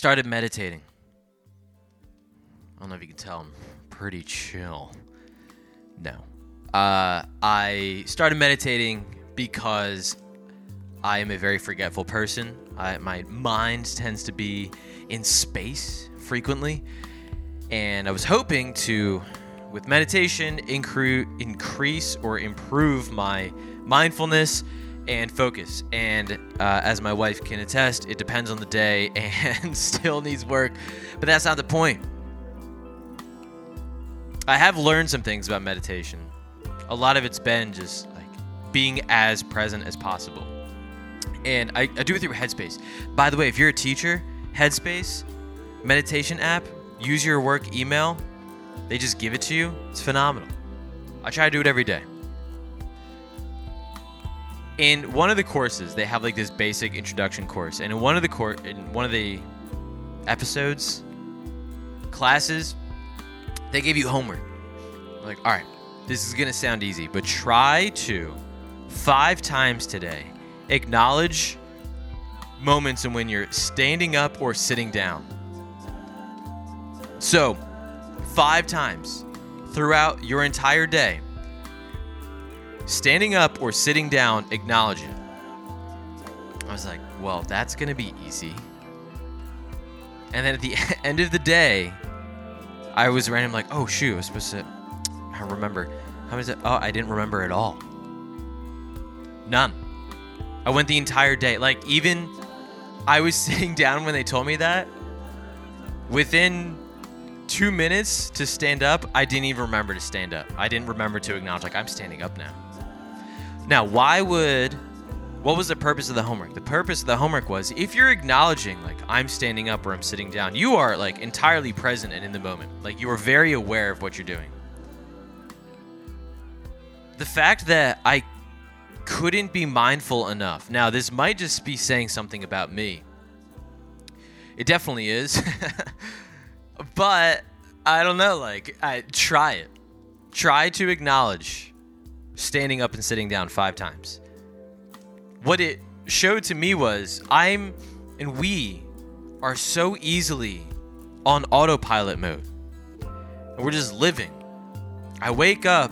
started meditating. I don't know if you can tell, I'm pretty chill. No. Uh, I started meditating because I am a very forgetful person. I, my mind tends to be in space frequently. And I was hoping to, with meditation, incre- increase or improve my mindfulness and focus. And uh, as my wife can attest, it depends on the day and still needs work. But that's not the point. I have learned some things about meditation. A lot of it's been just like being as present as possible. And I, I do it through Headspace. By the way, if you're a teacher, Headspace, meditation app, use your work email. They just give it to you. It's phenomenal. I try to do it every day. In one of the courses, they have like this basic introduction course, and in one of the cour- in one of the episodes, classes, they gave you homework. Like, all right, this is gonna sound easy, but try to five times today acknowledge moments in when you're standing up or sitting down. So, five times throughout your entire day, standing up or sitting down, acknowledge it. I was like, well, that's going to be easy. And then at the end of the day, I was random like, oh shoot, I was supposed to I remember. How was it? Oh, I didn't remember at all. None. I went the entire day. Like even I was sitting down when they told me that. Within two minutes to stand up, I didn't even remember to stand up. I didn't remember to acknowledge like I'm standing up now. Now, why would what was the purpose of the homework? The purpose of the homework was if you're acknowledging like I'm standing up or I'm sitting down, you are like entirely present and in the moment. Like you are very aware of what you're doing. The fact that I couldn't be mindful enough. Now, this might just be saying something about me. It definitely is. but I don't know, like I try it. Try to acknowledge standing up and sitting down 5 times what it showed to me was I'm and we are so easily on autopilot mode. And we're just living. I wake up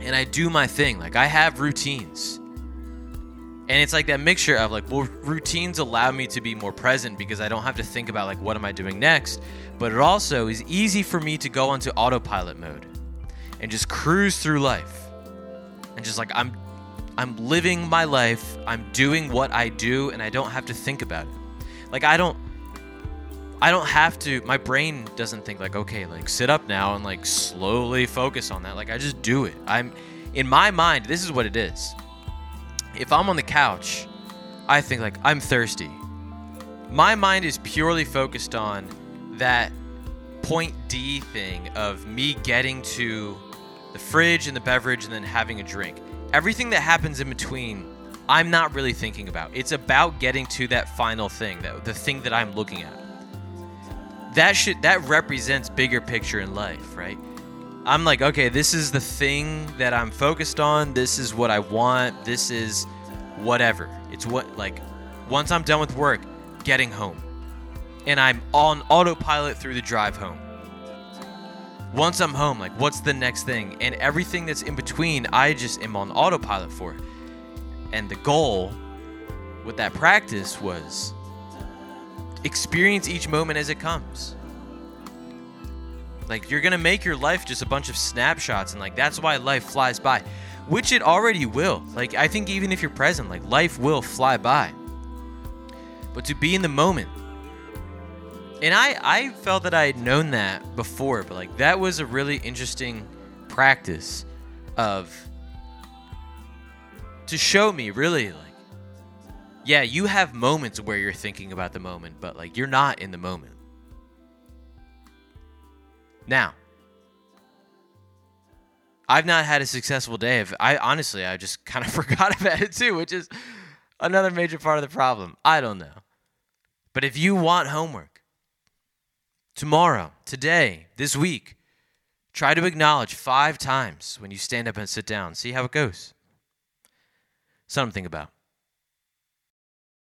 and I do my thing. Like I have routines. And it's like that mixture of like, well, routines allow me to be more present because I don't have to think about like what am I doing next. But it also is easy for me to go onto autopilot mode and just cruise through life. And just like I'm I'm living my life. I'm doing what I do and I don't have to think about it. Like I don't I don't have to my brain doesn't think like okay, like sit up now and like slowly focus on that. Like I just do it. I'm in my mind, this is what it is. If I'm on the couch, I think like I'm thirsty. My mind is purely focused on that point D thing of me getting to the fridge and the beverage and then having a drink. Everything that happens in between i'm not really thinking about. It's about getting to that final thing that the thing that i'm looking at. That should that represents bigger picture in life right? I'm like okay this is the thing that i'm focused on. This is what i want. This is whatever. It's what like once i'm done with work getting home. And i'm on autopilot through the drive home once I'm home, like what's the next thing? And everything that's in between, I just am on autopilot for. And the goal with that practice was experience each moment as it comes. Like you're going to make your life just a bunch of snapshots and like that's why life flies by, which it already will. Like I think even if you're present, like life will fly by. But to be in the moment and I I felt that I had known that before, but like that was a really interesting practice of to show me really like yeah, you have moments where you're thinking about the moment, but like you're not in the moment. Now, I've not had a successful day. Of, I honestly, I just kind of forgot about it too, which is another major part of the problem. I don't know. But if you want homework, tomorrow, today, this week, try to acknowledge five times when you stand up and sit down. See how it goes. Something about.